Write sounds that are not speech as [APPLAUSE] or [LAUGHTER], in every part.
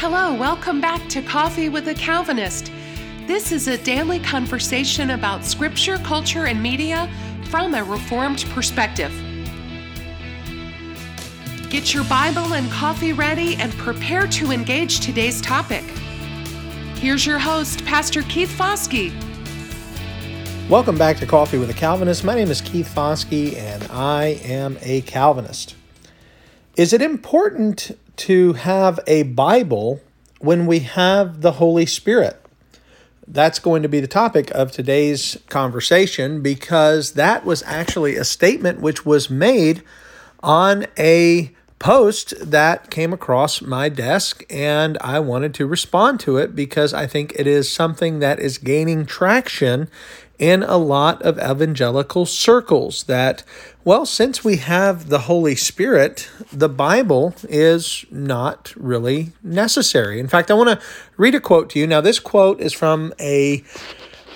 Hello, welcome back to Coffee with a Calvinist. This is a daily conversation about scripture, culture, and media from a Reformed perspective. Get your Bible and coffee ready and prepare to engage today's topic. Here's your host, Pastor Keith Foskey. Welcome back to Coffee with a Calvinist. My name is Keith Foskey, and I am a Calvinist. Is it important to have a Bible when we have the Holy Spirit? That's going to be the topic of today's conversation because that was actually a statement which was made on a post that came across my desk, and I wanted to respond to it because I think it is something that is gaining traction in a lot of evangelical circles that, well, since we have the Holy Spirit, the Bible is not really necessary. In fact, I want to read a quote to you. Now, this quote is from a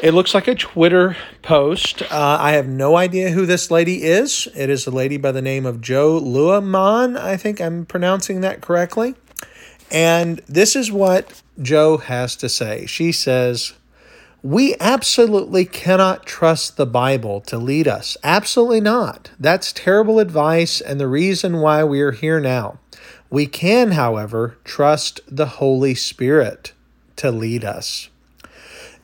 it looks like a Twitter post. Uh, I have no idea who this lady is. It is a lady by the name of Jo Luehmann. I think I'm pronouncing that correctly. And this is what Jo has to say. She says, we absolutely cannot trust the Bible to lead us. Absolutely not. That's terrible advice and the reason why we are here now. We can, however, trust the Holy Spirit to lead us.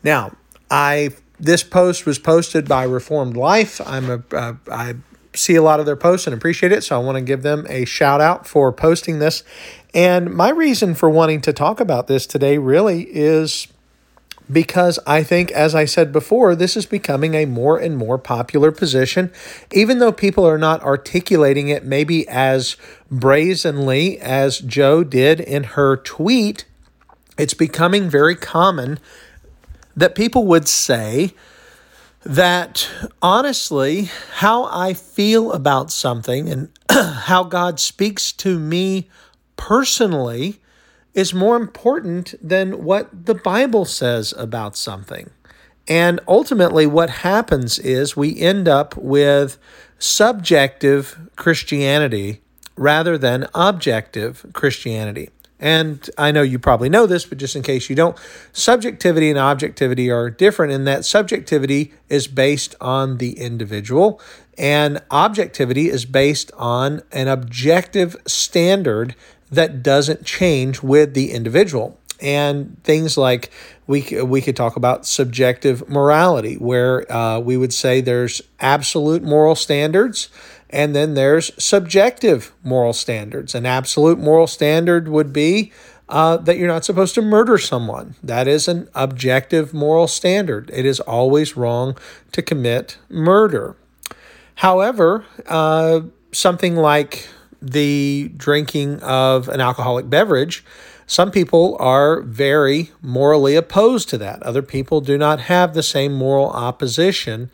Now, I this post was posted by Reformed Life. I'm a uh, I see a lot of their posts and appreciate it, so I want to give them a shout out for posting this. And my reason for wanting to talk about this today really is because I think, as I said before, this is becoming a more and more popular position, even though people are not articulating it maybe as brazenly as Jo did in her tweet. It's becoming very common that people would say that honestly, how I feel about something and [CLEARS THROAT] how God speaks to me personally is more important than what the Bible says about something. And ultimately, what happens is we end up with subjective Christianity rather than objective Christianity. And I know you probably know this, but just in case you don't, subjectivity and objectivity are different in that subjectivity is based on the individual, and objectivity is based on an objective standard that doesn't change with the individual. And things like we, we could talk about subjective morality, where uh, we would say there's absolute moral standards and then there's subjective moral standards. An absolute moral standard would be uh, that you're not supposed to murder someone. That is an objective moral standard. It is always wrong to commit murder. However, uh, something like the drinking of an alcoholic beverage, some people are very morally opposed to that. Other people do not have the same moral opposition.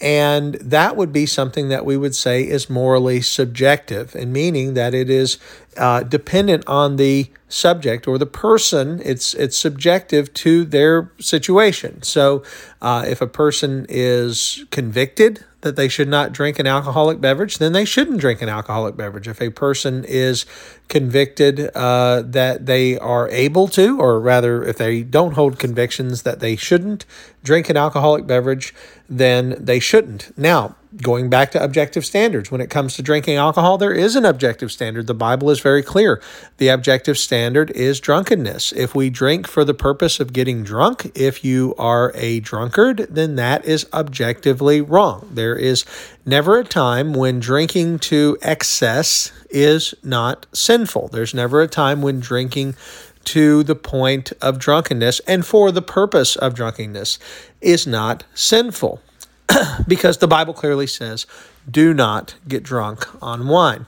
And that would be something that we would say is morally subjective, and meaning that it is uh, dependent on the subject or the person. It's it's subjective to their situation. So, uh, if a person is convicted that they should not drink an alcoholic beverage, then they shouldn't drink an alcoholic beverage. If a person is convicted uh, that they are able to, or rather, if they don't hold convictions that they shouldn't drink an alcoholic beverage, then they shouldn't. Now, going back to objective standards, when it comes to drinking alcohol, there is an objective standard. The Bible is very clear. The objective standard is drunkenness. If we drink for the purpose of getting drunk, if you are a drunkard, then that is objectively wrong. There is never a time when drinking to excess is not sinful. There's never a time when drinking to the point of drunkenness and for the purpose of drunkenness is not sinful. [CLEARS THROAT] because the Bible clearly says, do not get drunk on wine.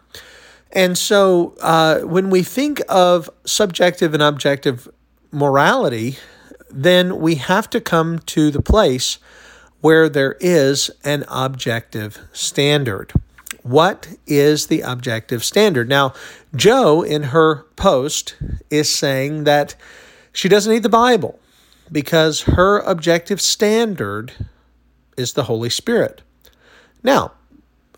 And so uh, when we think of subjective and objective morality, then we have to come to the place where there is an objective standard. What is the objective standard? Now, Jo in her post, is saying that she doesn't need the Bible because her objective standard is the Holy Spirit. Now,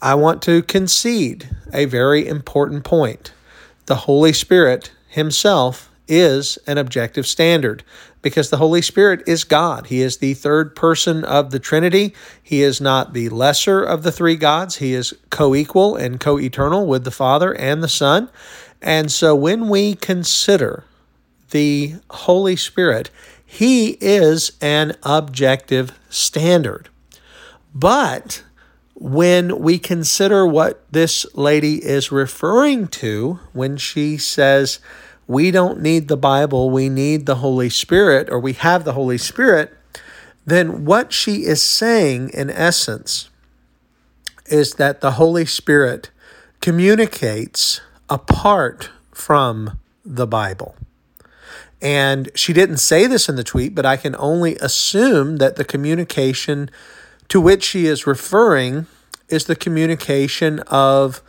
I want to concede a very important point. The Holy Spirit Himself is an objective standard because the Holy Spirit is God. He is the third person of the Trinity. He is not the lesser of the three gods. He is co equal and co eternal with the Father and the Son. And so when we consider the Holy Spirit, He is an objective standard. But when we consider what this lady is referring to when she says, we don't need the Bible, we need the Holy Spirit, or we have the Holy Spirit, then what she is saying in essence is that the Holy Spirit communicates apart from the Bible. And she didn't say this in the tweet, but I can only assume that the communication to which she is referring is the communication of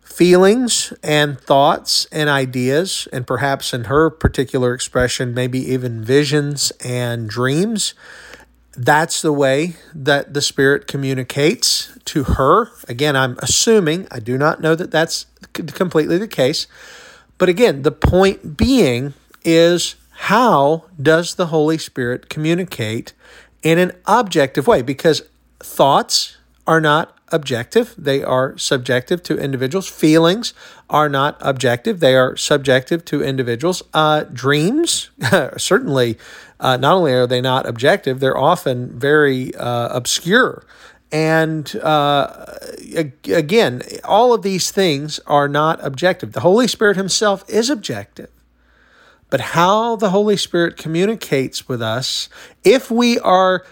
feelings and thoughts and ideas, and perhaps in her particular expression, maybe even visions and dreams. That's the way that the Spirit communicates to her. Again, I'm assuming, I do not know that that's completely the case. But again, the point being is how does the Holy Spirit communicate in an objective way? Because thoughts are not objective, they are subjective to individuals. Feelings are not objective, they are subjective to individuals. Uh, dreams, [LAUGHS] certainly, uh, not only are they not objective, they're often very uh, obscure. And uh, again, all of these things are not objective. The Holy Spirit Himself is objective. But how the Holy Spirit communicates with us, if we are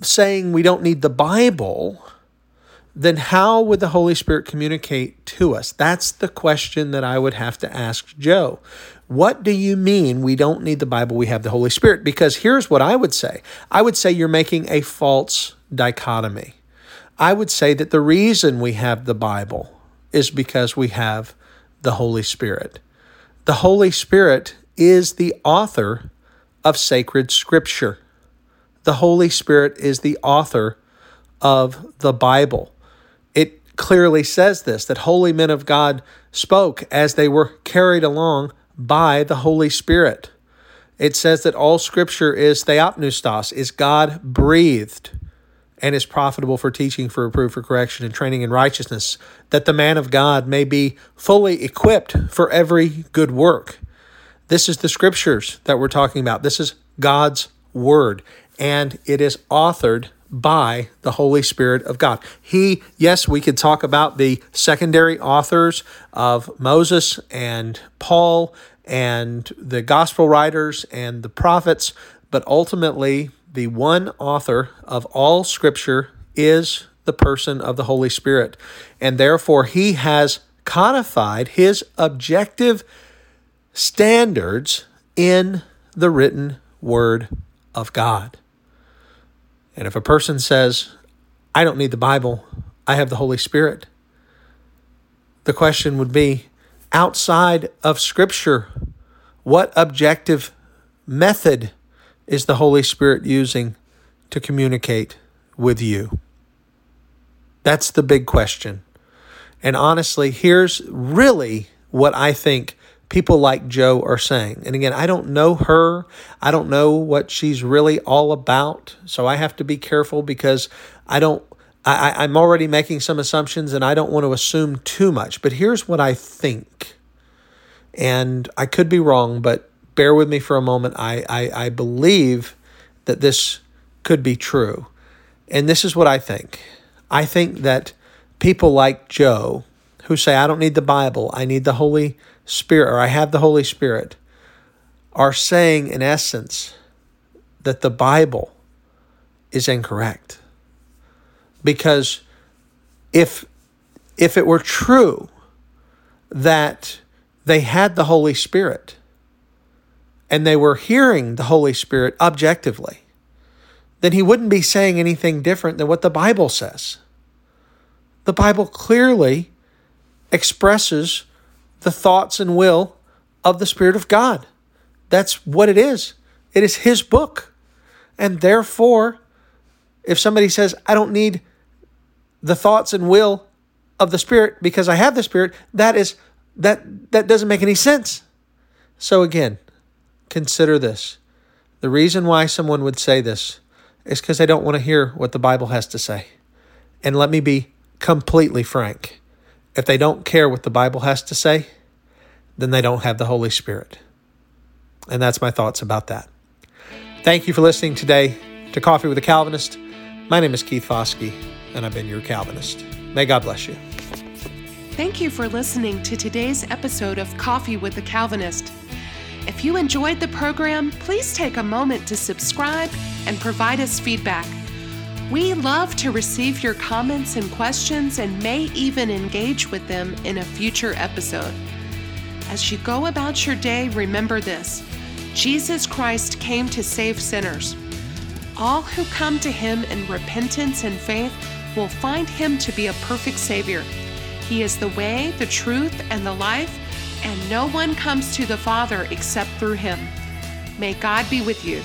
saying we don't need the Bible, then how would the Holy Spirit communicate to us? That's the question that I would have to ask Jo. What do you mean we don't need the Bible, we have the Holy Spirit? Because here's what I would say I would say you're making a false dichotomy. I would say that the reason we have the Bible is because we have the Holy Spirit. The Holy Spirit is the author of sacred scripture. The Holy Spirit is the author of the Bible It clearly says this that holy men of God spoke as they were carried along by the Holy Spirit. It says that all scripture is theopneustos, is God breathed and is profitable for teaching, for reproof, for correction, and training in righteousness, that the man of God may be fully equipped for every good work. This is the scriptures that we're talking about. This is God's word, and it is authored by the Holy Spirit of God. He, yes, we could talk about the secondary authors of Moses and Paul and the gospel writers and the prophets, but ultimately, the one author of all scripture is the person of the Holy Spirit. And therefore, he has codified his objective standards in the written word of God. And if a person says, I don't need the Bible, I have the Holy Spirit, the question would be outside of Scripture, what objective method is the Holy Spirit using to communicate with you? That's the big question. And honestly, here's really what I think people like Jo are saying. And again, I don't know her. I don't know what she's really all about. So I have to be careful because I don't I, I'm already making some assumptions and I don't want to assume too much. But here's what I think. And I could be wrong, but bear with me for a moment. I, I, I believe that this could be true. And this is what I think. I think that people like Jo who say, I don't need the Bible, I need the Holy Spirit, or I have the Holy Spirit, are saying in essence that the Bible is incorrect. Because if if it were true that they had the Holy Spirit and they were hearing the Holy Spirit objectively, then he wouldn't be saying anything different than what the Bible says. The Bible clearly expresses the thoughts and will of the Spirit of God. That's what it is. It is His book. And therefore, if somebody says, I don't need the thoughts and will of the Spirit because I have the Spirit, that is that that doesn't make any sense. So again, consider this. The reason why someone would say this is because they don't want to hear what the Bible has to say. And let me be completely frank. If they don't care what the Bible has to say, then they don't have the Holy Spirit. And that's my thoughts about that. Thank you for listening today to Coffee with a Calvinist. My name is Keith Foskey, and I've been your Calvinist. May God bless you. Thank you for listening to today's episode of Coffee with a Calvinist. If you enjoyed the program, please take a moment to subscribe and provide us feedback. We love to receive your comments and questions and may even engage with them in a future episode. As you go about your day, remember this Jesus Christ came to save sinners. All who come to him in repentance and faith will find him to be a perfect Savior. He is the way, the truth, and the life, and no one comes to the Father except through him. May God be with you.